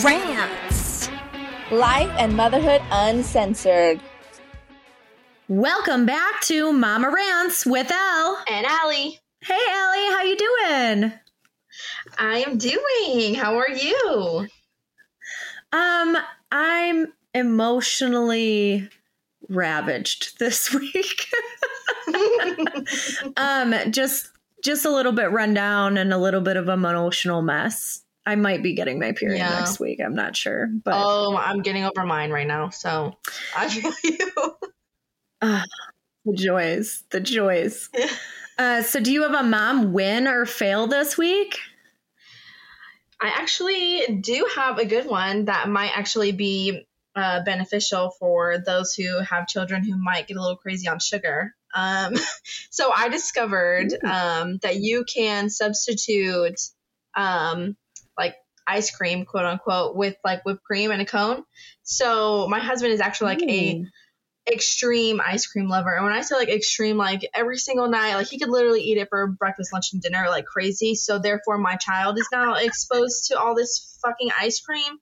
Rants. Life and motherhood uncensored. Welcome back to Mama Rants with Ell. And Ali. Hey Ali, how you doing? I am doing. How are you? Um, I'm emotionally ravaged this week. um, just just a little bit run down and a little bit of an emotional mess. I might be getting my period Yeah. next week. I'm not sure, but Oh, I'm getting over mine right now. So I feel you. Ah, the joys, the joys. Uh, so, do you have a mom win or fail this week? I actually do have a good one that might actually be uh, beneficial for those who have children who might get a little crazy on sugar. Um, so I discovered um, that you can substitute um, ice cream, quote unquote, with like whipped cream and a cone. So my husband is actually like a Ooh. Extreme ice cream lover. And when I say like extreme, like every single night, like he could literally eat it for breakfast, lunch, and dinner like crazy. So therefore, my child is now exposed to all this fucking ice cream.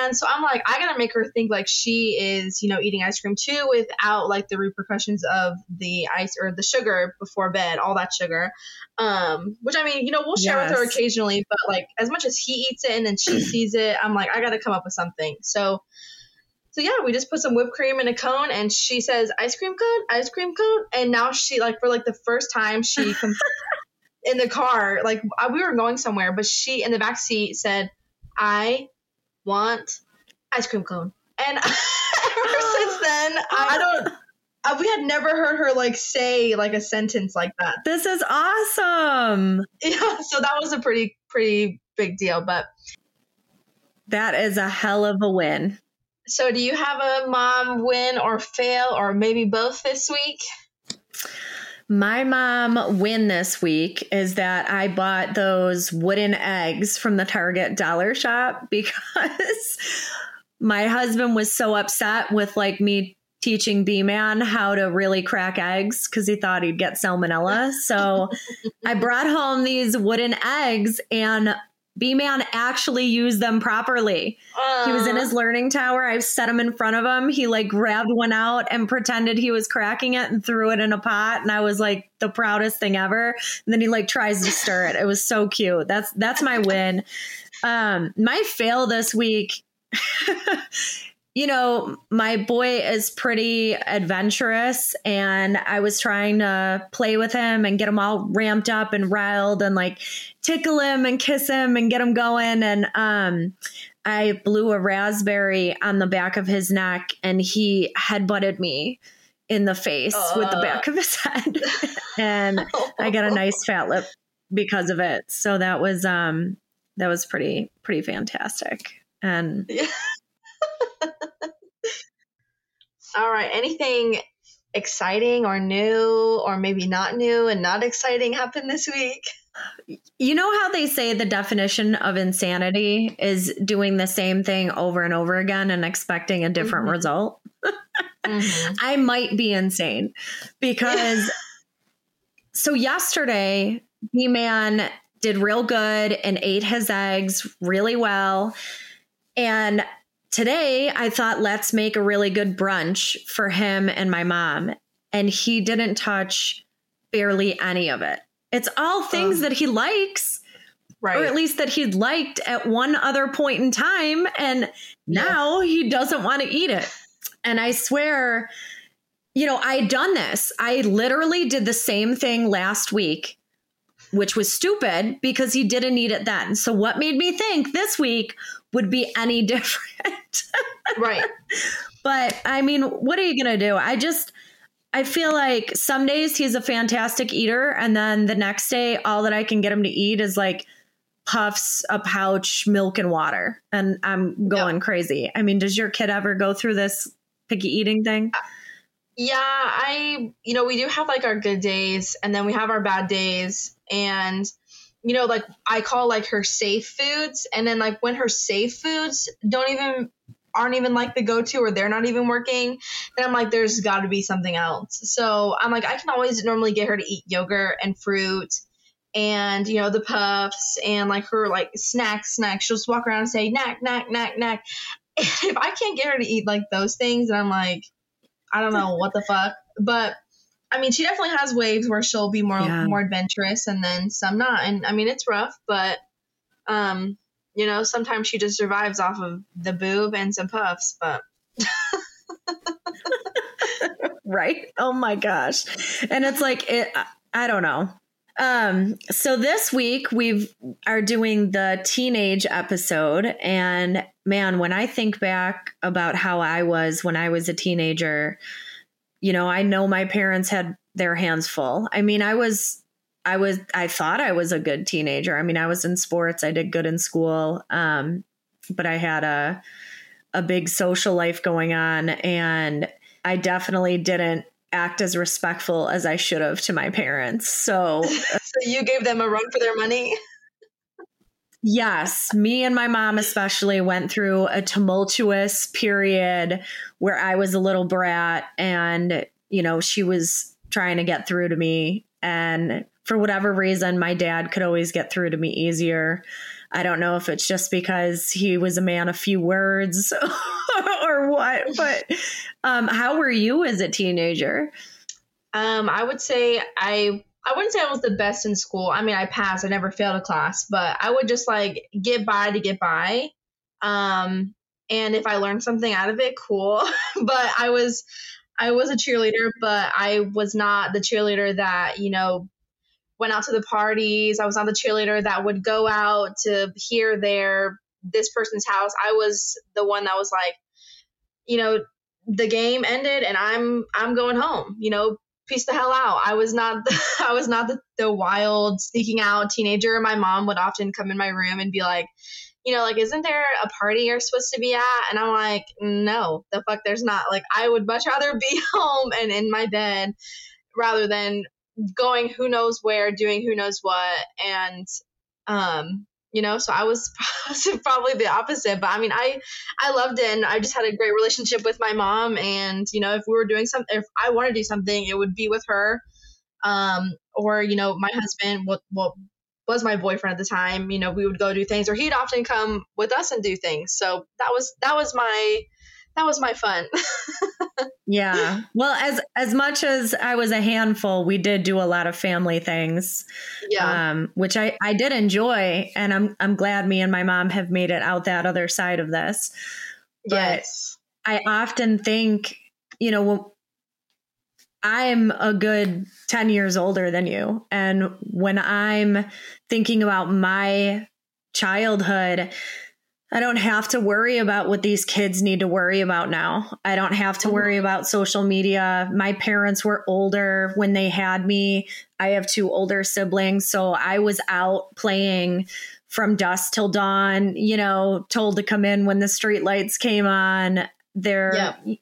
And so I'm like, I gotta make her think like she is, you know, eating ice cream too without like the repercussions of the ice or the sugar before bed, all that sugar. Um, which I mean, you know, we'll share with her occasionally, but like as much as he eats it and then she sees it, I'm like, I gotta come up with something. So so yeah, we just put some whipped cream in a cone, and she says ice cream cone, ice cream cone, and now she like for like the first time she in the car, like we were going somewhere, but she in the back seat said, "I want ice cream cone," and ever since then, I don't. Uh, we had never heard her like say like a sentence like that. This is awesome. Yeah, so that was a pretty pretty big deal. But That is a hell of a win. So, do you have a mom win or fail, or maybe both this week? My mom win this week is that I bought those wooden eggs from the Target dollar shop because my husband was so upset with like me teaching B Man how to really crack eggs because he thought he'd get salmonella. So I brought home these wooden eggs and B Man actually used them properly. He was in Uh, his learning tower. I set him in front of him. He like grabbed one out and pretended he was cracking it and threw it in a pot. And I was like the proudest thing ever. And then he like tries to stir it. It was so cute. That's that's my win. Um, my fail this week. you know, my boy is pretty adventurous, and I was trying to play with him and get him all ramped up and riled and like tickle him and kiss him and get him going. And um, I blew a raspberry on the back of his neck, and he headbutted me in the face with the Uh. back of his head. and I got a nice fat lip because of it. So that was um that was pretty pretty fantastic. And Yeah. All right. Anything exciting or new, or maybe not new and not exciting happened this week? you know how they say the definition of insanity is doing the same thing over and over again and expecting a different Mhm. result? Mhm. I might be insane because so yesterday, B Man did real good and ate his eggs really well. And today I thought, let's make a really good brunch for him and my mom. And he didn't touch barely any of it. It's all things Ugh. that he likes, right. or at least that he'd liked at one other point in time. And now he doesn't want to eat it. And I swear, you know, I had done this. I literally did the same thing last week, which was stupid because he didn't eat it then. So, what made me think this week would be any different? Right. but I mean, what are you going to do? I just, I feel like some days he's a fantastic eater. And then the next day, all that I can get him to eat is like puffs, a pouch, milk, and water. And I'm going crazy. I mean, does your kid ever go through this picky eating thing? Uh, yeah, I, you know, we do have like our good days and then we have our bad days. And, you know, like I call like her safe foods. And then like when her safe foods don't even, aren't even like the go to or they're not even working, then I'm like, there's got to be something else. So I'm like, I can always normally get her to eat yogurt and fruit and you know the puffs and like her like snack snack she'll just walk around and say knack knack knack knack if i can't get her to eat like those things and i'm like i don't know what the fuck but i mean she definitely has waves where she'll be more Yeah. more adventurous and then some not and i mean it's rough but um you know sometimes she just survives off of the boob and some puffs but right? Oh my gosh. And it's like it I don't know. Um so this week we've are doing the teenage episode and man, when I think back about how I was when I was a teenager, you know, I know my parents had their hands full. I mean, I was I was I thought I was a good teenager. I mean, I was in sports, I did good in school. Um but I had a a big social life going on and I definitely didn't act as respectful as I should have to my parents. So, so you gave them a run for their money yes, me and my mom especially went through a tumultuous period where I was a little brat and, you know, she was trying to get through to me. And for whatever reason, my dad could always get through to me easier. I don't know if it's just because he was a man of few words or what, but um, how were you as a teenager? Um, I would say I I wouldn't say I was the best in school. I mean, I passed. I never failed a class, but I would just like get by to get by. Um, and if I learned something out of it, cool. but I was I was a cheerleader, but I was not the cheerleader that you know went out to the parties. I was not the cheerleader that would go out to here, there, this person's house. I was the one that was like, you know, the game ended and I'm I'm going home. You know, peace the hell out. I was not the, I was not the, the wild sneaking out teenager. My mom would often come in my room and be like, you know, like, isn't there a party you're supposed to be at? And I'm like, no, the fuck, there's not. Like, I would much rather be home and in my bed rather than going who knows where, doing who knows what. And, um, you know, so I was probably the opposite, but I mean, I, I loved it and I just had a great relationship with my mom. And, you know, if we were doing something, if I want to do something, it would be with her. Um, or, you know, my husband, what, what was my boyfriend at the time, you know, we would go do things or he'd often come with us and do things. So that was, that was my, that was my fun. Yeah. Well, as as much as I was a handful, we did do a lot of family things. yeah. Um, which I, I did enjoy and I'm I'm glad me and my mom have made it out that other side of this. but- yes. I often think, you know, when- I'm a good 10 years older than you. And when I'm thinking about my childhood, I don't have to worry about what these kids need to worry about now. I don't have to worry about social media. My parents were older when they had me. I have two older siblings. So I was out playing from dusk till dawn, you know, told to come in when the street lights came on. There, Yeah.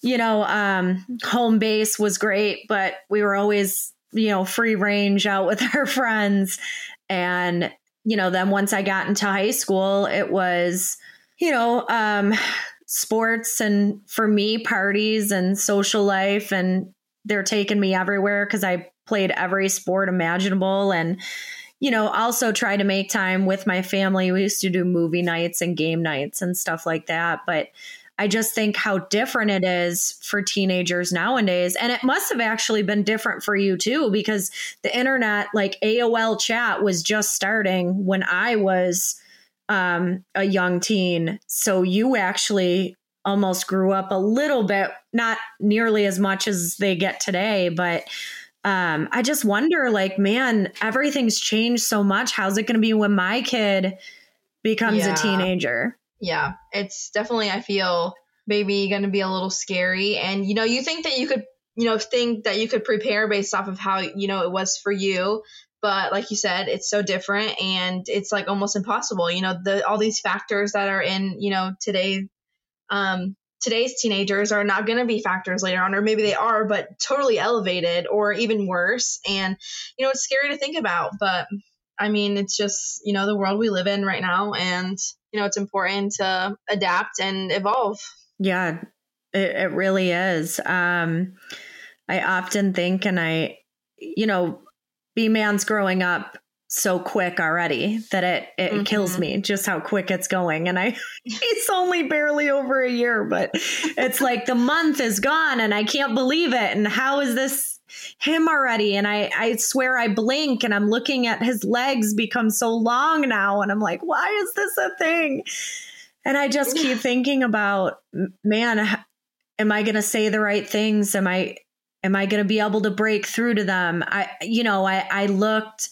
you know, um, home base was great, but we were always, you know, free range out with our friends. And, you know, then once I got into high school, it was, you know, um, sports and for me, parties and social life. And they're taking me everywhere because I played every sport imaginable. And, you know, also try to make time with my family. We used to do movie nights and game nights and stuff like that. But I just think how different it is for teenagers nowadays. And it must have actually been different for you too, because the internet, like AOL chat, was just starting when I was um, a young teen. So you actually almost grew up a little bit, not nearly as much as they get today, but um, I just wonder, like, man, everything's changed so much. How's it going to be when my kid becomes Yeah. a teenager? Yeah, it's definitely I feel maybe going to be a little scary. And you know, you think that you could, you know, think that you could prepare based off of how you know it was for you, but like you said, it's so different and it's like almost impossible. You know, the all these factors that are in you know today, um, today's teenagers are not going to be factors later on, or maybe they are, but totally elevated or even worse. And you know, it's scary to think about, but I mean, it's just, you know, the world we live in right now. And, you know, it's important to adapt and evolve. Yeah, it, it really is. Um, I often think, and I, you know, B Man's growing up so quick already that it it Mhm. kills me just how quick it's going and i it's only barely over a year but it's like the month is gone and i can't believe it and how is this him already and i i swear i blink and i'm looking at his legs become so long now and i'm like why is this a thing and i just keep thinking about man am i going to say the right things am i am i going to be able to break through to them i you know i i looked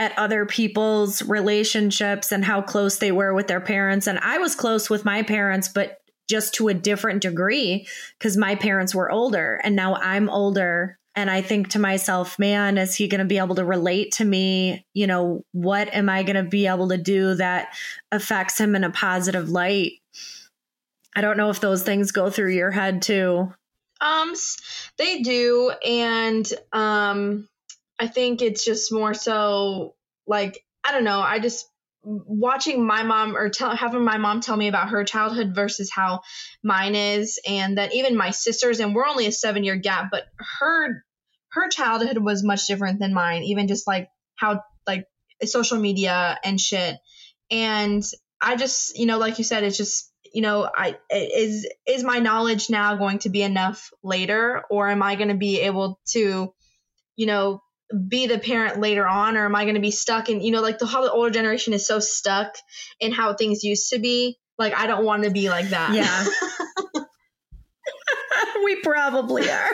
at other people's relationships and how close they were with their parents. And I was close with my parents, but just to a different degree because my parents were older and now I'm older. And I think to myself, man, is he going to be able to relate to me? You know, what am I going to be able to do that affects him in a positive light? I don't know if those things go through your head too. Um, they do, and um, I think it's just more so like I don't know. I just watching my mom or tell having my mom tell me about her childhood versus how mine is, and that even my sisters and we're only a seven year gap, but her her childhood was much different than mine. Even just like how like social media and shit, and I just you know like you said, it's just you know i is is my knowledge now going to be enough later or am i going to be able to you know be the parent later on or am i going to be stuck in you know like the how the older generation is so stuck in how things used to be like i don't want to be like that Yeah. we probably are.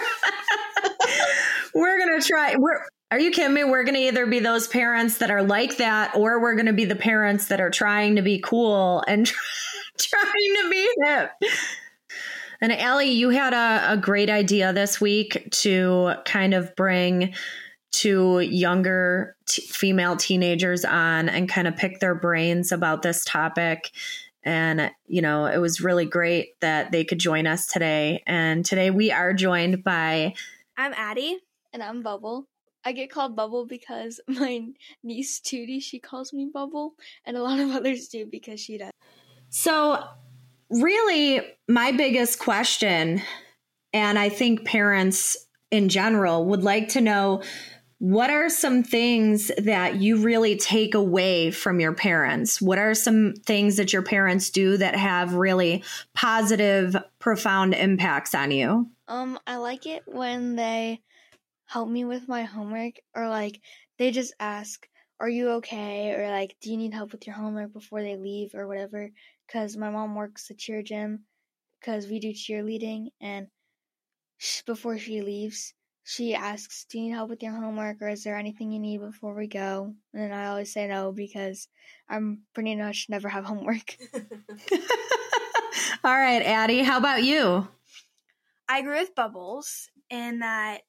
We're gonna try. We're. Are you kidding me? We're gonna either be those parents that are like that, or we're gonna be the parents that are trying to be cool and trying to be hip. And Ali, you had a, a great idea this week to kind of bring two younger t- female teenagers on and kind of pick their brains about this topic. And, you know, it was really great that they could join us today. And today we are joined by, I'm Addie. And I'm Bubble. I get called Bubble because my niece Tootie, she calls me Bubble, and a lot of others do because she does. so really my biggest question, and I think parents in general would like to know what are some things that you really take away from your parents? What are some things that your parents do that have really positive, profound impacts on you? Um, I like it when they help me with my homework, or like they just ask, "Are you okay?" or like, "Do you need help with your homework before they leave?" or whatever. Because my mom works the cheer gym, because we do cheerleading, and sh- before she leaves, she asks, "Do you need help with your homework, or is there anything you need before we go?" And then I always say no because I'm pretty much never have homework. All right, Addie, how about you? I agree with Bubbles in that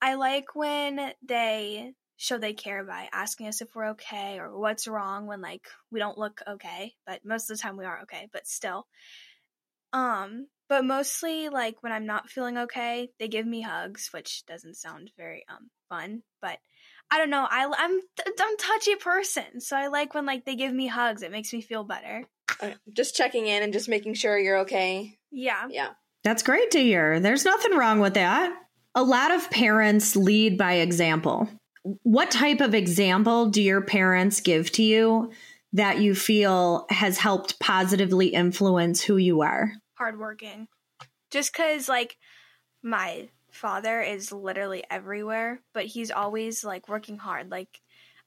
I like when they show they care by asking us if we're okay or what's wrong when like we don't look okay, but most of the time we are okay, but still. Um, but mostly like when I'm not feeling okay, they give me hugs, which doesn't sound very um fun, but I don't know. I I'm I'm a touchy person, so I like when like they give me hugs. It makes me feel better. Okay, Just checking in and just making sure you're okay. Yeah. Yeah. That's great to hear. There's nothing wrong with that. A lot of parents lead by example. What type of example do your parents give to you that you feel has helped positively influence who you are? hardworking. Just because, like, my father is literally everywhere, but he's always, like, working hard. Like,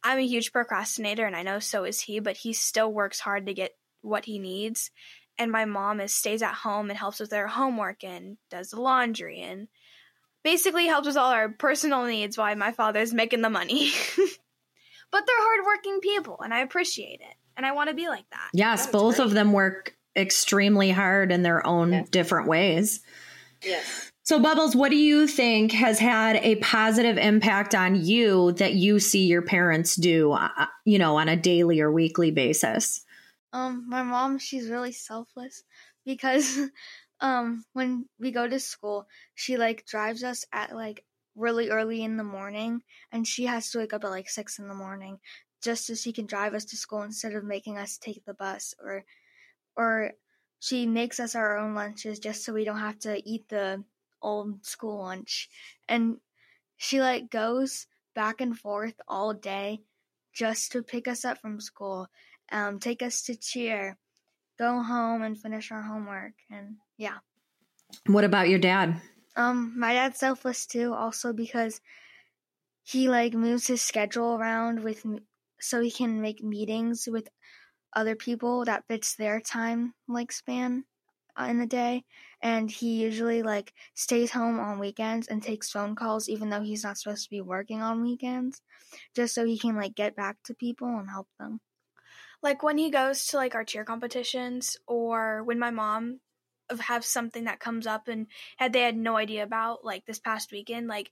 I'm a huge procrastinator, and I know so is he, but he still works hard to get what he needs. And my mom is stays at home and helps with their homework and does the laundry and basically helps with all our personal needs while my father's making the money. but they're hardworking people, and I appreciate it. And I want to be like that. Yes, That's both great. of them work extremely hard in their own Yeah. different ways. Yes. So, Bubbles, what do you think has had a positive impact on you that you see your parents do, uh, you know, on a daily or weekly basis? Um, my mom, she's really selfless because um when we go to school, she like drives us at like really early in the morning and she has to wake up at like six in the morning just so she can drive us to school instead of making us take the bus or or she makes us our own lunches just so we don't have to eat the old school lunch. And she like goes back and forth all day just to pick us up from school, um, take us to cheer, go home and finish our homework, and yeah. What about your dad? Um, my dad's selfless too, also because he like moves his schedule around with m- so he can make meetings with other people that fits their time like span uh, in the day and he usually like stays home on weekends and takes phone calls even though he's not supposed to be working on weekends just so he can like get back to people and help them like when he goes to like our cheer competitions or when my mom have something that comes up and had they had no idea about like this past weekend like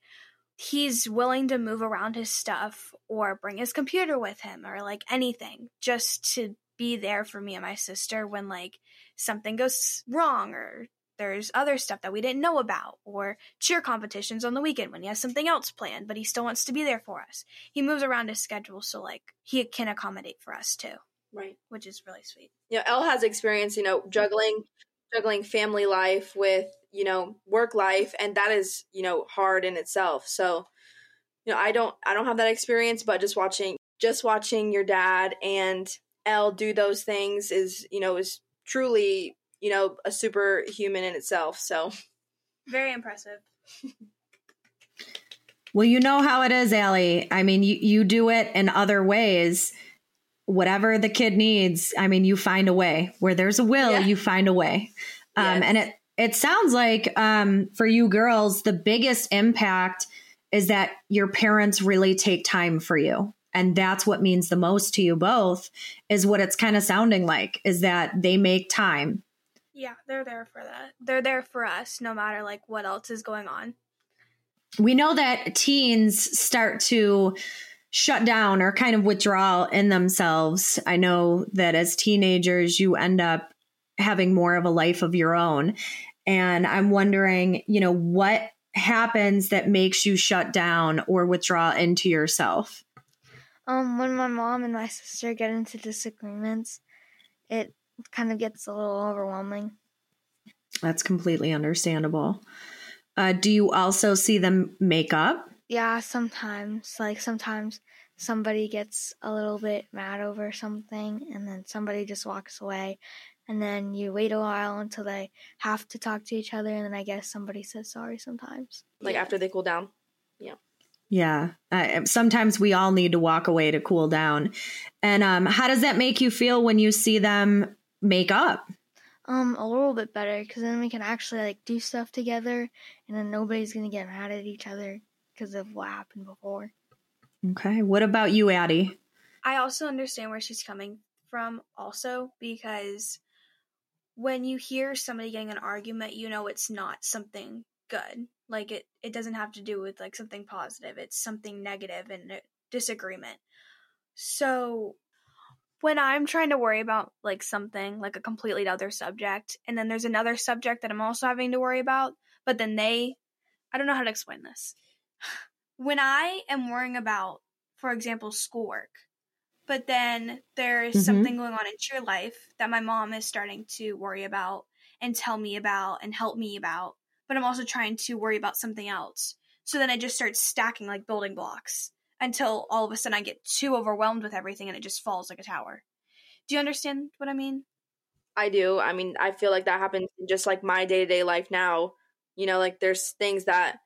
he's willing to move around his stuff or bring his computer with him or like anything just to be there for me and my sister when like something goes wrong or there's other stuff that we didn't know about or cheer competitions on the weekend when he has something else planned but he still wants to be there for us. He moves around his schedule so like he can accommodate for us too. Right. which is really sweet. You know, Ell has experience, you know, juggling juggling family life with, you know, work life and that is, you know, hard in itself. So, you know, I don't I don't have that experience, but just watching just watching your dad and Ell do those things is, you know, is truly, you know, a superhuman in itself. So, very impressive Well, you know how it is, Ali. I mean, you, you do it in other ways. Whatever the kid needs, I mean, you find a way. Where there's a will, Yeah. you find a way. Um, Yes. And it it sounds like um, for you girls, the biggest impact is that your parents really take time for you. And that's what means the most to you both, is what it's kind of sounding like, is that they make time. yeah they're there for that they're there for us no matter like what else is going on we know that teens start to shut down or kind of withdraw in themselves. I know that as teenagers, you end up having more of a life of your own. And I'm wondering, you know, what happens that makes you shut down or withdraw into yourself? Um, when my mom and my sister get into disagreements, it kind of gets a little overwhelming. That's completely understandable. Uh, do you also see them make up? Yeah, sometimes. Like sometimes somebody gets a little bit mad over something and then somebody just walks away and then you wait a while until they have to talk to each other and then I guess somebody says sorry sometimes. like after they cool down. Yeah. Yeah. Uh, sometimes we all need to walk away to cool down. And um, how does that make you feel when you see them make up? Um, a little bit better because then we can actually like do stuff together and then nobody's gonna get mad at each other because of what happened before. Okay. What about you, Addie? I also understand where she's coming from, also, because when you hear somebody getting an argument, you know it's not something good. Like it, it doesn't have to do with like something positive. It's something negative and a disagreement. So when I'm trying to worry about like something, like a completely other subject, and then there's another subject that I'm also having to worry about, but then they, I don't know how to explain this. When I am worrying about, for example, schoolwork, but then there is Mhm. something going on in your life that my mom is starting to worry about and tell me about and help me about, but I'm also trying to worry about something else. So then I just start stacking like building blocks until all of a sudden I get too overwhelmed with everything and it just falls like a tower. Do you understand what I mean? I do. I mean, I feel like that happens in just like my day to day life now. You know, like there's things that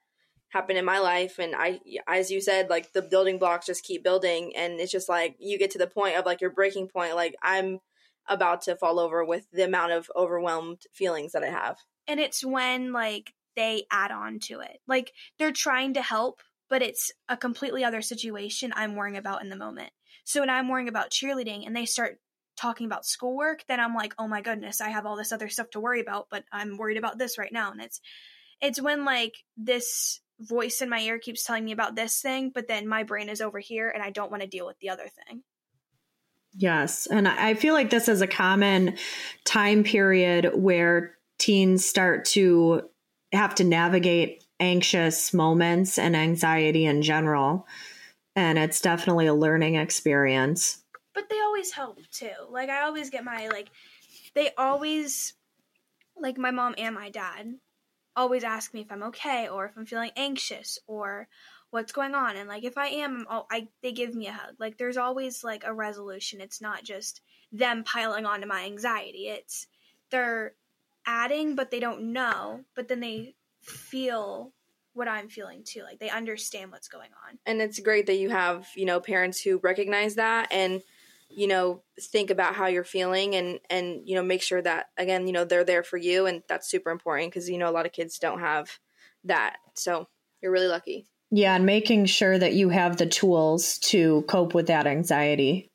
happen in my life, and I, as you said, like the building blocks just keep building, and it's just like you get to the point of like your breaking point. Like I'm about to fall over with the amount of overwhelmed feelings that I have. and it's when like they add on to it like they're trying to help but it's a completely other situation i'm worrying about in the moment so when i'm worrying about cheerleading and they start talking about schoolwork then i'm like oh my goodness i have all this other stuff to worry about but i'm worried about this right now and it's it's when like this voice in my ear keeps telling me about this thing but then my brain is over here and i don't want to deal with the other thing Yes. And I feel like this is a common time period where teens start to have to navigate anxious moments and anxiety in general. And it's definitely a learning experience. but they always help too. Like I always get my like they always like my mom and my dad always ask me if I'm okay or if I'm feeling anxious or what's going on and like if I am oh, I they give me a hug. Like there's always like a resolution. It's not just them piling onto my anxiety. It's they're adding but they don't know, but then they feel what I'm feeling too. Like they understand what's going on. And it's great that you have, you know, parents who recognize that and you know think about how you're feeling and and you know make sure that again you know they're there for you and that's super important because you know a lot of kids don't have that. So you're really lucky. Yeah and making sure that you have the tools to cope with that anxiety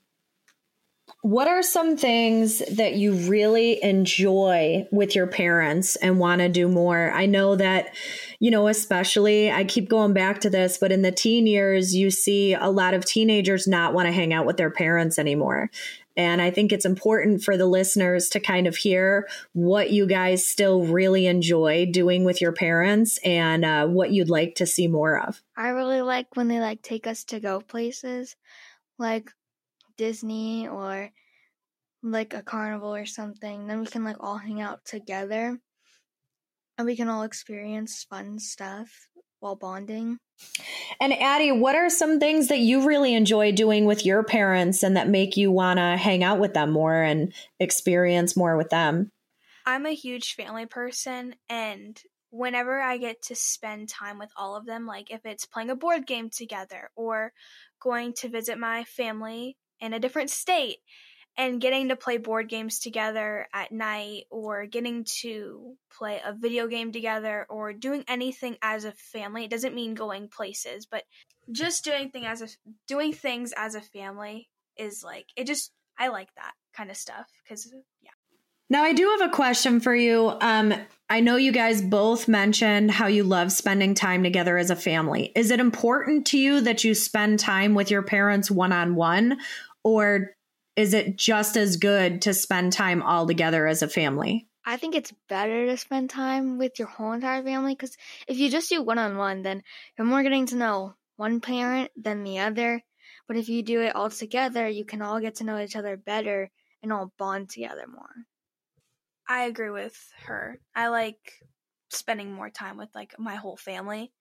what are some things that you really enjoy with your parents and want to do more? I know that, you know, especially, I keep going back to this, but in the teen years, you see a lot of teenagers not want to hang out with their parents anymore. And I think it's important for the listeners to kind of hear what you guys still really enjoy doing with your parents and uh, what you'd like to see more of. I really like when they like take us to go places. Like Disney or like a carnival or something, then we can like all hang out together and we can all experience fun stuff while bonding. And Addie, what are some things that you really enjoy doing with your parents and that make you want to hang out with them more and experience more with them? I'm a huge family person and whenever I get to spend time with all of them, like if it's playing a board game together or going to visit my family in a different state and getting to play board games together at night or getting to play a video game together or doing anything as a family. It doesn't mean going places but just doing thing as a doing things as a family is like it just i like that kind of stuff because yeah. Now i do have a question for you. Um i know you guys both mentioned how you love spending time together as a family. Is it important to you that you spend time with your parents one-on-one or is it just as good to spend time all together as a family? I think it's better to spend time with your whole entire family because if you just do one on one, then you're more getting to know one parent than the other. But if you do it all together, you can all get to know each other better and all bond together more. I agree with her. I like spending more time with like my whole family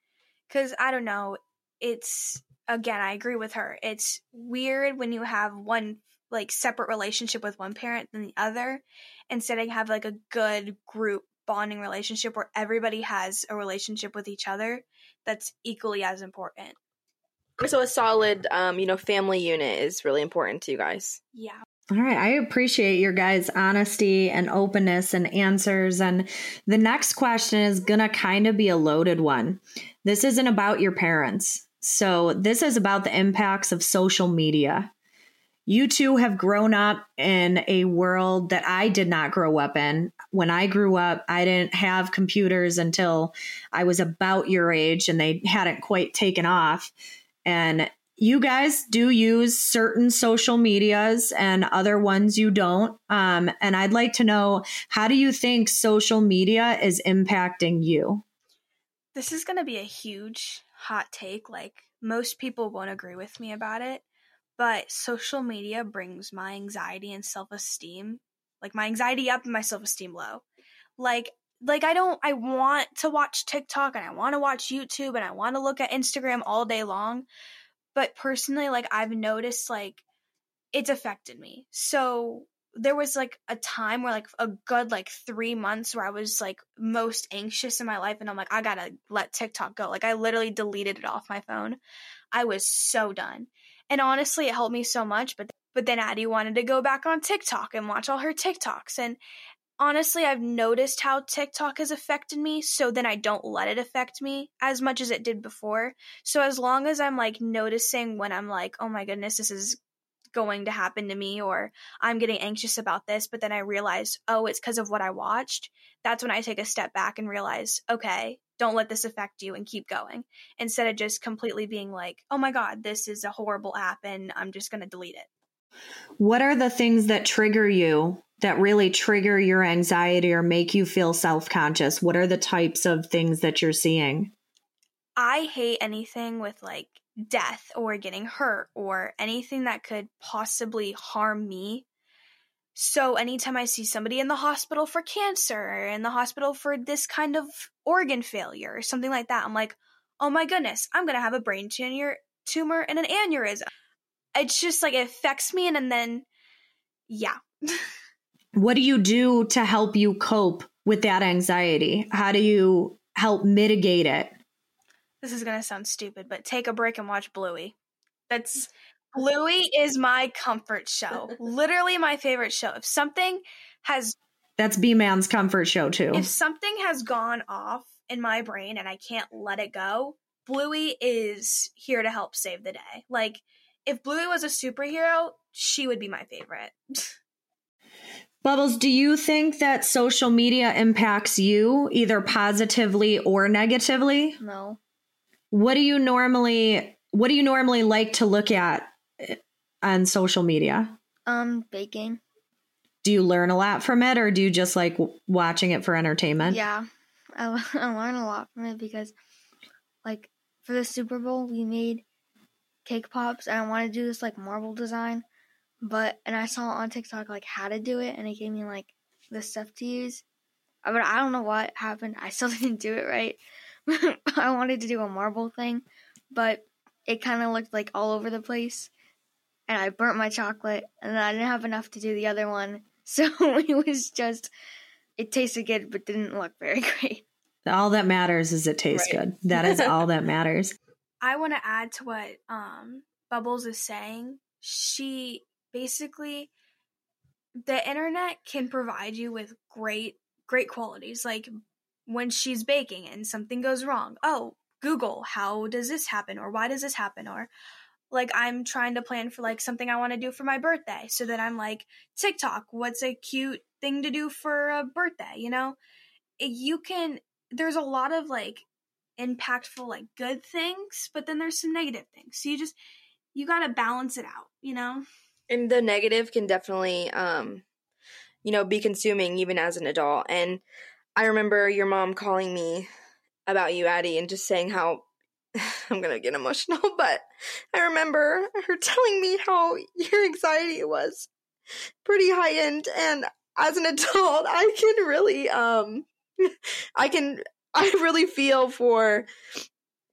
because I don't know. It's again, I agree with her. It's weird when you have one like separate relationship with one parent than the other instead of have like a good group bonding relationship where everybody has a relationship with each other that's equally as important so a solid um, you know family unit is really important to you guys yeah all right. I appreciate your guys' honesty and openness and answers. And the next question is going to kind of be a loaded one. This isn't about your parents. So, this is about the impacts of social media you two have grown up in a world that I did not grow up in. When I grew up, I didn't have computers until I was about your age and they hadn't quite taken off. And you guys do use certain social medias and other ones you don't. Um, and I'd like to know how do you think social media is impacting you? This is going to be a huge hot take. Like, most people won't agree with me about it but social media brings my anxiety and self-esteem like my anxiety up and my self-esteem low like like i don't i want to watch tiktok and i want to watch youtube and i want to look at instagram all day long but personally like i've noticed like it's affected me so there was like a time where like a good like three months where I was like most anxious in my life and I'm like, I gotta let TikTok go. Like I literally deleted it off my phone. I was so done. And honestly, it helped me so much. But but then Addie wanted to go back on TikTok and watch all her TikToks. And honestly, I've noticed how TikTok has affected me. So then I don't let it affect me as much as it did before. So as long as I'm like noticing when I'm like, oh my goodness, this is going to happen to me or I'm getting anxious about this, but then I realize, oh, it's because of what I watched. That's when I take a step back and realize, okay, don't let this affect you and keep going instead of just completely being like, oh my God, this is a horrible app and I'm just going to delete it. What are the things that trigger you that really trigger your anxiety or make you feel self conscious? What are the types of things that you're seeing? I hate anything with like death or getting hurt or anything that could possibly harm me so anytime I see somebody in the hospital for cancer or in the hospital for this kind of organ failure or something like that, I'm like, oh my goodness, I'm gonna have a brain tumor, tumor and an aneurysm. It's just like it affects me, and, and then yeah. what do you do to help you cope with that anxiety? How do you help mitigate it? This is gonna sound stupid, but take a break and watch Bluey. That's Bluey is my comfort show. Literally my favorite show. If something has That's B Man's comfort show too. if something has gone off in my brain and I can't let it go, Bluey is here to help save the day. Like if Bluey was a superhero, she would be my favorite. Bubbles, do you think that social media impacts you either positively or negatively? No. What do you normally what do you normally like to look at eh, on social media? Um, baking. Do you learn a lot from it or do you just like watching it for entertainment? Yeah, I, I learned a lot from it because, like, for the Super Bowl, we made cake pops, and I wanted to do this like marble design, but and I saw on TikTok like how to do it, and it gave me like the stuff to use. Uh, But I don't know what happened. I still didn't do it right. I wanted to do a marble thing, but it kind of looked like all over the place, and I burnt my chocolate, and then I didn't have enough to do the other one, so it was just. It tasted good, but didn't look very great. All that matters is it tastes Right. good. That is all that matters. I want to add to what um, Bubbles is saying. She basically, the internet can provide you with great, great qualities. Like when she's baking and something goes wrong, oh, Google, how does this happen? Or why does this happen? Or like I'm trying to plan for like something I want to do for my birthday. So that I'm like, TikTok, what's a cute thing to do for a birthday? You know, you can, there's a lot of like impactful like good things but then there's some negative things so you just you got to balance it out you know and the negative can definitely um you know be consuming even as an adult and i remember your mom calling me about you addie and just saying how i'm gonna get emotional but i remember her telling me how your anxiety was pretty high end and as an adult i can really um i can i really feel for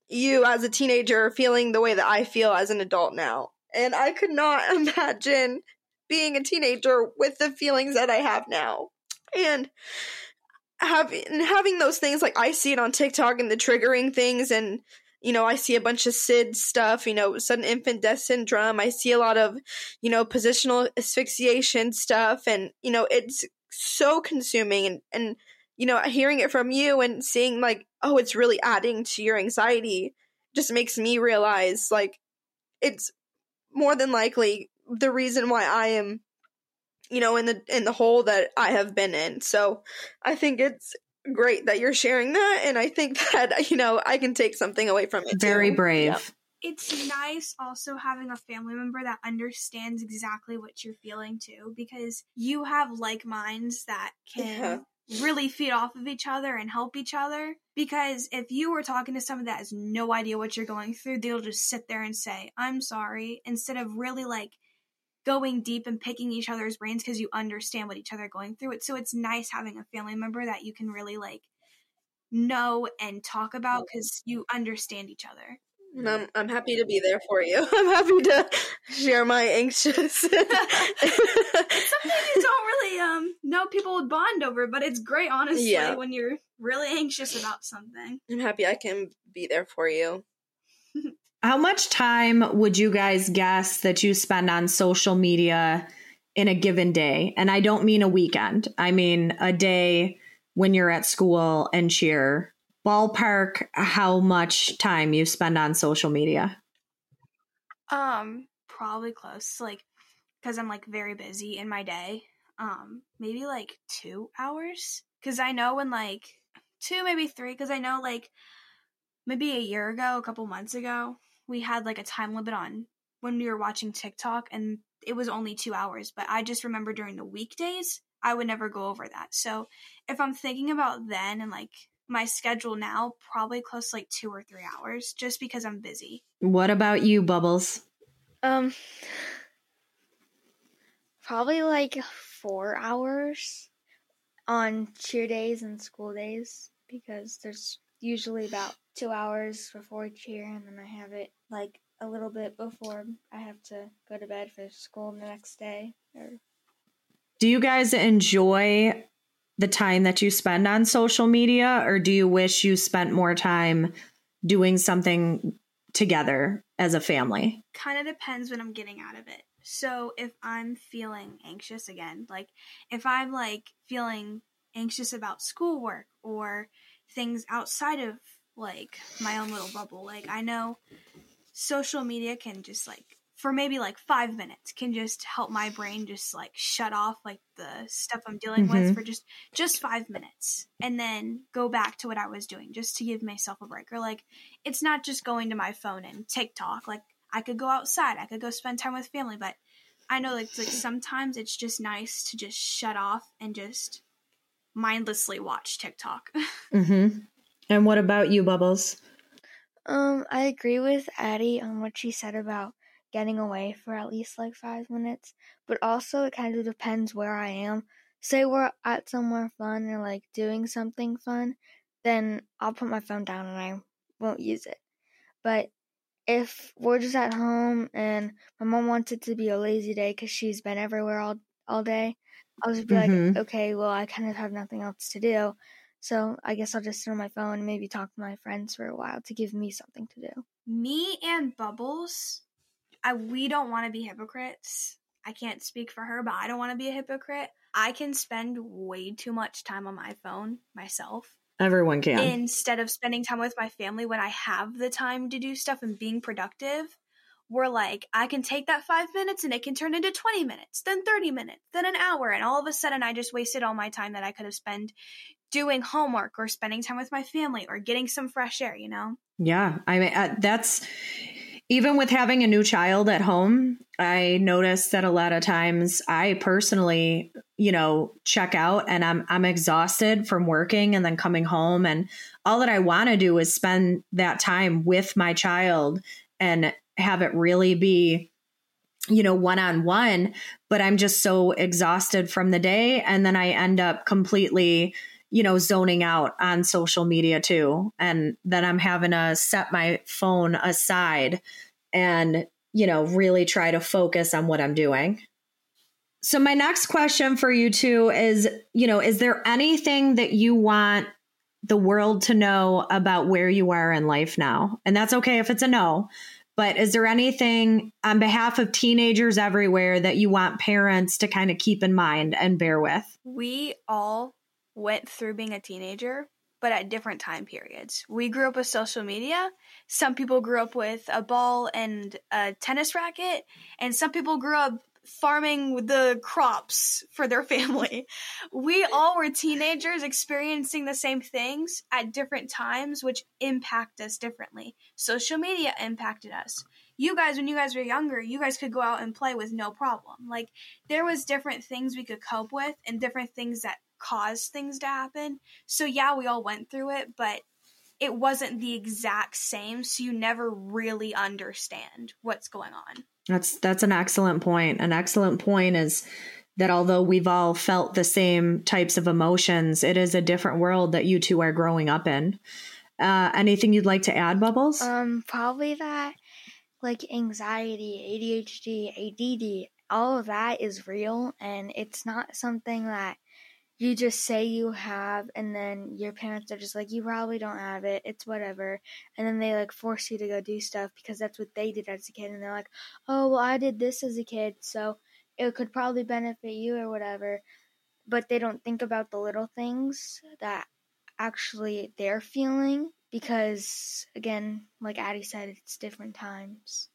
you as a teenager feeling the way that i feel as an adult now and I could not imagine being a teenager with the feelings that I have now. And having having those things like I see it on TikTok and the triggering things and you know, I see a bunch of SID stuff, you know, sudden infant death syndrome. I see a lot of, you know, positional asphyxiation stuff and, you know, it's so consuming and and you know, hearing it from you and seeing like, oh, it's really adding to your anxiety just makes me realize like it's more than likely the reason why I am you know in the in the hole that I have been in. So I think it's great that you're sharing that and I think that you know I can take something away from it. Very too. brave. Yep. it's nice also having a family member that understands exactly what you're feeling too because you have like minds that can really feed off of each other and help each other because if you were talking to someone that has no idea what you're going through they'll just sit there and say i'm sorry instead of really like going deep and picking each other's brains because you understand what each other are going through it so it's nice having a family member that you can really like know and talk about because you understand each other I'm I'm happy to be there for you. I'm happy to share my anxious. something you don't really um know people would bond over, but it's great honestly Yeah. when you're really anxious about something. I'm happy I can be there for you. How much time would you guys guess that you spend on social media in a given day? And I don't mean a weekend. I mean a day when you're at school and cheer. Ballpark how much time you spend on social media. Um, probably close, like, because I'm like very busy in my day. Um, maybe like two hours, because I know when like two, maybe three, because I know like maybe a year ago, a couple months ago, we had like a time limit on when we were watching TikTok, and it was only two hours. But I just remember during the weekdays, I would never go over that. So if I'm thinking about then and like my schedule now, probably close to like two or three hours, just because I'm busy. What about you, Bubbles? Um, probably like four hours on cheer days and school days because there's usually about two hours before cheer, and then I have it like a little bit before I have to go to bed for school the next day. Or Do you guys enjoy the time that you spend on social media, or do you wish you spent more time doing something together as a family? kind of depends what I'm getting out of it. So if I'm feeling anxious again, like if I'm like feeling anxious about schoolwork or things outside of like my own little bubble, like I know social media can just like for maybe like five minutes can just help my brain just like shut off like the stuff I'm dealing with Mhm. for just just five minutes and then go back to what I was doing just to give myself a break. Or like it's not just going to my phone and TikTok. Like I could go outside, I could go spend time with family, but I know like, like sometimes it's just nice to just shut off and just mindlessly watch TikTok. Mm-hmm. And what about you, Bubbles? Um, I agree with Addie on what she said about getting away for at least like five minutes, but also it kind of depends where I am. Say we're at somewhere fun or like doing something fun, then I'll put my phone down and I won't use it. But if we're just at home and my mom wants it to be a lazy day because she's been everywhere all all day, I'll just be Mhm. like, okay, well I kind of have nothing else to do. So I guess I'll just sit on my phone and maybe talk to my friends for a while to give me something to do. Me and Bubbles, I we don't want to be hypocrites. I can't speak for her, but I don't want to be a hypocrite. I can spend way too much time on my phone myself Everyone can. instead of spending time with my family when I have the time to do stuff and being productive. We're like, I can take that five minutes and it can turn into 20 minutes, then 30 minutes, then an hour. And all of a sudden, I just wasted all my time that I could have spent doing homework or spending time with my family or getting some fresh air, you know? Yeah, I mean uh, that's even with having a new child at home, I noticed that a lot of times I personally, you know, check out and I'm I'm exhausted from working and then coming home and all that I want to do is spend that time with my child and have it really be you know one on one, but I'm just so exhausted from the day and then I end up completely you know, zoning out on social media too. And then I'm having to set my phone aside and, you know, really try to focus on what I'm doing. So, my next question for you two is, you know, is there anything that you want the world to know about where you are in life now? And that's okay if it's a no. But is there anything on behalf of teenagers everywhere that you want parents to kind of keep in mind and bear with? we all went through being a teenager, but at different time periods. We grew up with social media. Some people grew up with a ball and a tennis racket, and some people grew up farming the crops for their family. We all were teenagers experiencing the same things at different times, which impact us differently. Social media impacted us. You guys, when you guys were younger, you guys could go out and play with no problem. Like, there was different things we could cope with and different things that caused things to happen. So yeah, we all went through it, but it wasn't the exact same, so you never really understand what's going on. That's that's an excellent point. An excellent point is that although we've all felt the same types of emotions, it is a different world that you two are growing up in. Uh, anything you'd like to add, Bubbles? Um, probably that, like anxiety, ADHD, ADD, all of that is real, and it's not something that you just say you have, and then your parents are just like, you probably don't have it. It's whatever, and then they like force you to go do stuff because that's what they did as a kid, and they're like, oh well, I did this as a kid, so it could probably benefit you or whatever. But they don't think about the little things that actually they're feeling because again like addie said it's different times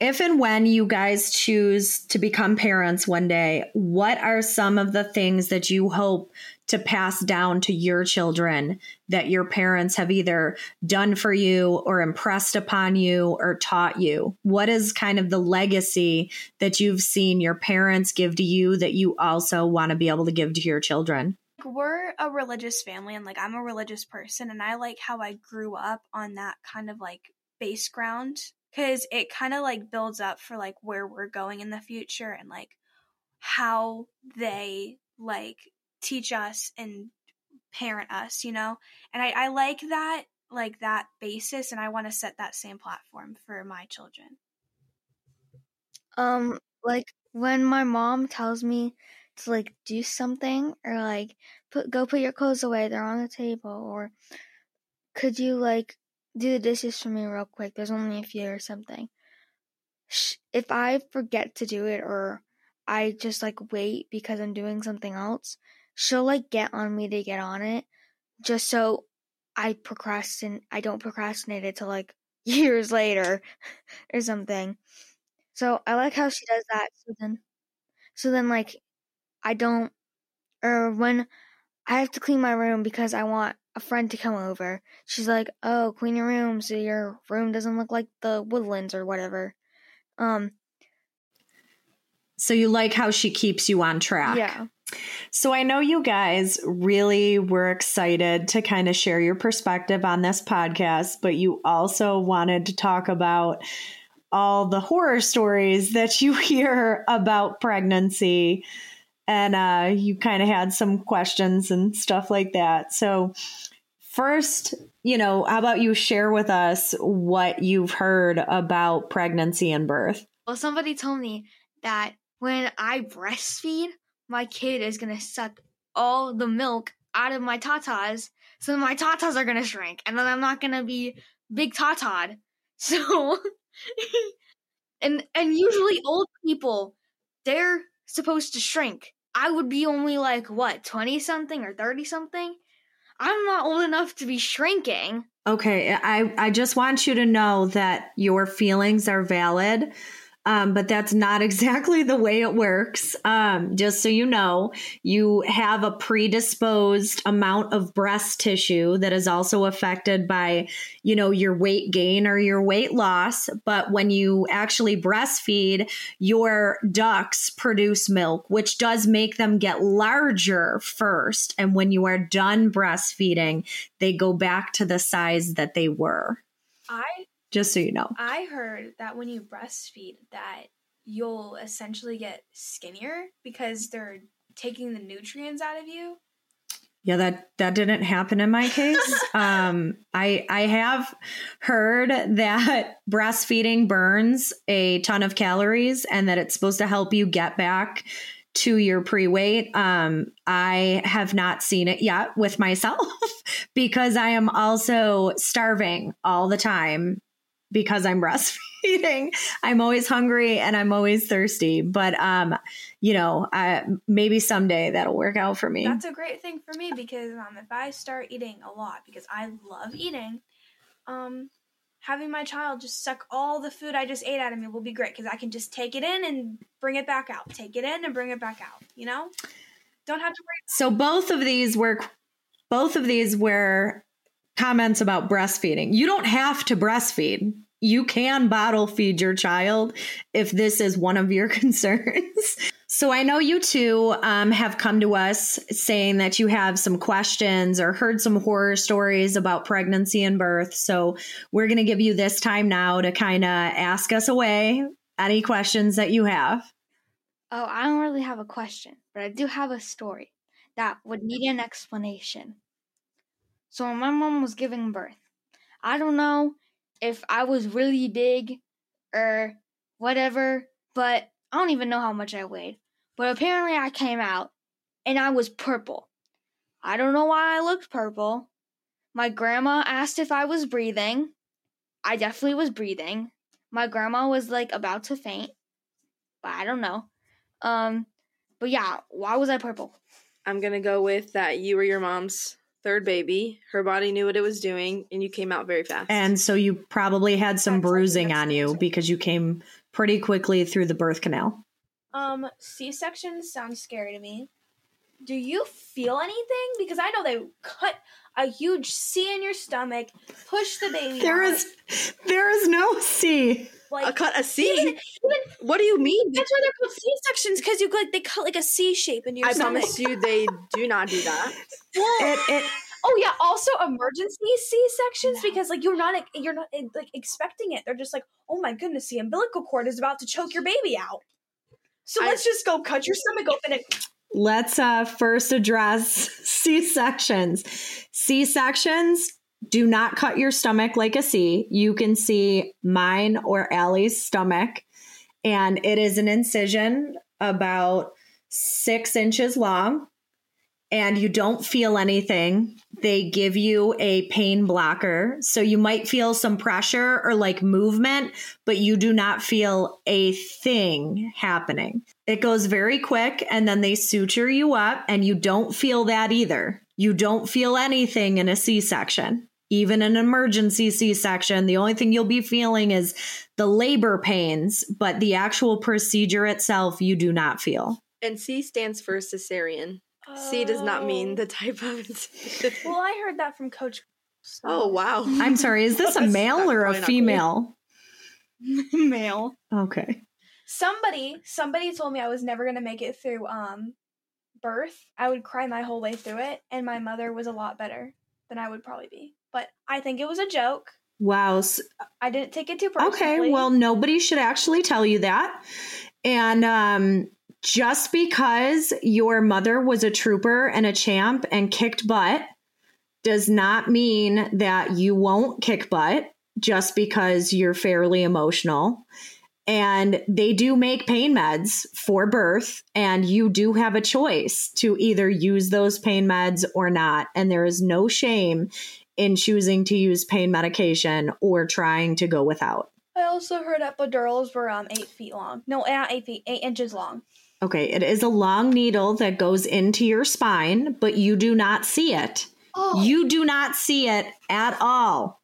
if and when you guys choose to become parents one day, what are some of the things that you hope to pass down to your children that your parents have either done for you or impressed upon you or taught you? What is kind of the legacy that you've seen your parents give to you that you also want to be able to give to your children? We're a religious family, and like I'm a religious person, and I like how I grew up on that kind of like base ground because it kind of like builds up for like where we're going in the future and like how they like teach us and parent us, you know? And I, I like that like that basis and I want to set that same platform for my children. Um, like when my mom tells me to like do something or like put go put your clothes away, they're on the table, or could you like do the dishes for me real quick? There's only a few or something. If I forget to do it or I just like wait because I'm doing something else, she'll like get on me to get on it just so I procrastinate I don't procrastinate it till like years later or something. So I like how she does that. So then so then like I don't or when I have to clean my room because I want a friend to come over. She's like, "Oh, clean your room so your room doesn't look like the woodlands or whatever." Um so you like how she keeps you on track. Yeah. So I know you guys really were excited to kind of share your perspective on this podcast, but you also wanted to talk about all the horror stories that you hear about pregnancy and uh, you kind of had some questions and stuff like that. So, first, you know, how about you share with us what you've heard about pregnancy and birth? Well, somebody told me that when I breastfeed, my kid is going to suck all the milk out of my tatas. So my tatas are going to shrink and then I'm not going to be big tatad. So, and, and usually old people, they're supposed to shrink. I would be only like, what, 20 something or 30 something? I'm not old enough to be shrinking. Okay, I, I just want you to know that your feelings are valid. Um, but that's not exactly the way it works. Um, just so you know, you have a predisposed amount of breast tissue that is also affected by, you know, your weight gain or your weight loss. But when you actually breastfeed, your ducts produce milk, which does make them get larger first. And when you are done breastfeeding, they go back to the size that they were. I just so you know. I heard that when you breastfeed that you'll essentially get skinnier because they're taking the nutrients out of you. Yeah, that that didn't happen in my case. um, I I have heard that breastfeeding burns a ton of calories and that it's supposed to help you get back to your pre weight. Um, I have not seen it yet with myself because I am also starving all the time because I'm breastfeeding. I'm always hungry and I'm always thirsty. But um, you know, I, maybe someday that'll work out for me. That's a great thing for me because um, if I start eating a lot because I love eating, um, having my child just suck all the food I just ate out of me will be great because I can just take it in and bring it back out. Take it in and bring it back out. You know, don't have to worry. So both of these were, both of these were comments about breastfeeding. You don't have to breastfeed. You can bottle feed your child if this is one of your concerns. so I know you two um, have come to us saying that you have some questions or heard some horror stories about pregnancy and birth. So we're going to give you this time now to kind of ask us away any questions that you have. Oh, I don't really have a question, but I do have a story that would need an explanation. So when my mom was giving birth, I don't know if I was really big or whatever, but I don't even know how much I weighed. But apparently I came out and I was purple. I don't know why I looked purple. My grandma asked if I was breathing. I definitely was breathing. My grandma was like about to faint, but I don't know. Um, but yeah, why was I purple? I'm gonna go with that you were your mom's third baby. Her body knew what it was doing, and you came out very fast. And so you probably had some That's bruising on you because you came pretty quickly through the birth canal. Um, C section sounds scary to me. Do you feel anything? Because I know they cut a huge C in your stomach, push the baby. There out. is there is no C. like a cut a C. Even, even what do you mean? that's why they're called C sections because you like they cut like a C shape into your I stomach. promise you, they do not do that. Well, It, it oh yeah, also emergency C sections because like you're not you're not like expecting it. They're just like, oh my goodness, the umbilical cord is about to choke your baby out. So I- let's just go cut your stomach open and let's uh, first address C sections. C sections do not cut your stomach like a C. You can see mine or Ali's stomach, and it is an incision about six inches long, and you don't feel anything. They give you a pain blocker. So you might feel some pressure or like movement, but you do not feel a thing happening. It goes very quick, and then they suture you up, and you don't feel that either. You don't feel anything in a C section even an emergency C section, the only thing you'll be feeling is the labor pains, but the actual procedure itself, you do not feel. And C stands for cesarean. C does not mean the type of. Well, I heard that from Coach. so- oh wow! I'm sorry, is this a male or a female? male. Okay. Somebody, somebody told me I was never gonna make it through um birth. I would cry my whole way through it, and my mother was a lot better than I would probably be. But I think it was a joke. Wow. I didn't take it too personally. Okay. Well, nobody should actually tell you that. And um, just because your mother was a trooper and a champ and kicked butt does not mean that you won't kick butt just because you're fairly emotional. And they do make pain meds for birth, and you do have a choice to either use those pain meds or not. And there is no shame in choosing to use pain medication or trying to go without. I also heard epidurals were um eight feet long. No, not eight feet, eight inches long. Okay, it is a long needle that goes into your spine, but you do not see it. Oh, You do not see it at all.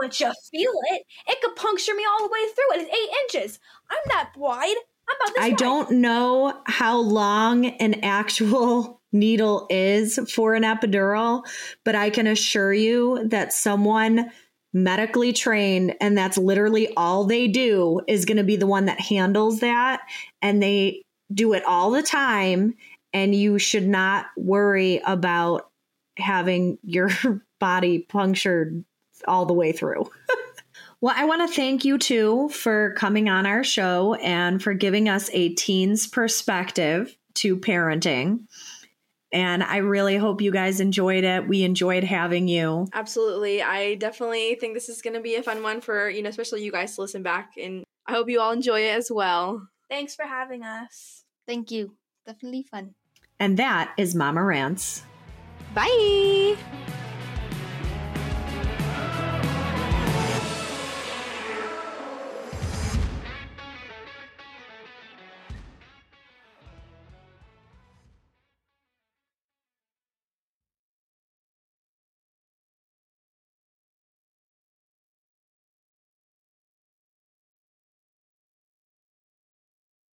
but you feel it. It could puncture me all the way through. It is eight inches. I'm that wide. I'm about this I wide. don't know how long an actual needle is for an epidural, but I can assure you that someone medically trained and that's literally all they do is going to be the one that handles that and they do it all the time and you should not worry about having your body punctured all the way through. Well, I want to thank you too for coming on our show and for giving us a teen's perspective to parenting. And I really hope you guys enjoyed it. We enjoyed having you. Absolutely. I definitely think this is going to be a fun one for, you know, especially you guys to listen back. And I hope you all enjoy it as well. Thanks for having us. Thank you. Definitely fun. And that is Mama Rantz. Bye.